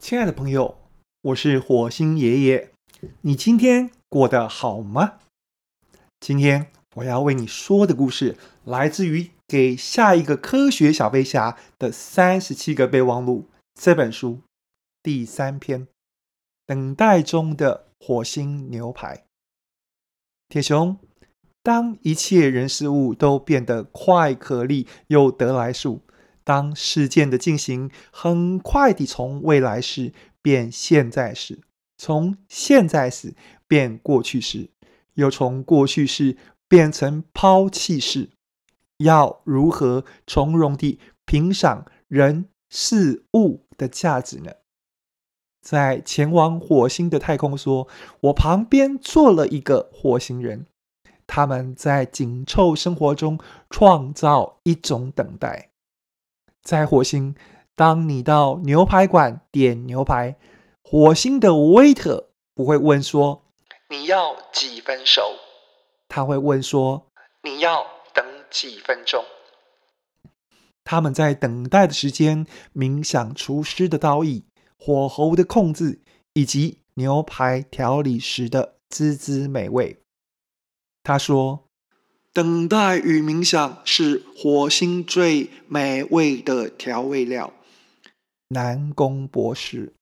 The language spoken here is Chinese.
亲爱的朋友，我是火星爷爷。你今天过得好吗？今天我要为你说的故事来自于《给下一个科学小飞侠的三十七个备忘录》这本书第三篇：等待中的火星牛排。铁雄，当一切人事物都变得快、可力又得来速。当事件的进行很快地从未来式变现在式，从现在式变过去式，又从过去式变成抛弃式，要如何从容地评赏人事物的价值呢？在前往火星的太空说，我旁边坐了一个火星人，他们在紧凑生活中创造一种等待。在火星，当你到牛排馆点牛排，火星的 waiter 不会问说你要几分熟，他会问说你要等几分钟。他们在等待的时间冥想厨师的刀艺、火候的控制以及牛排调理时的滋滋美味。他说。等待与冥想是火星最美味的调味料。南宫博士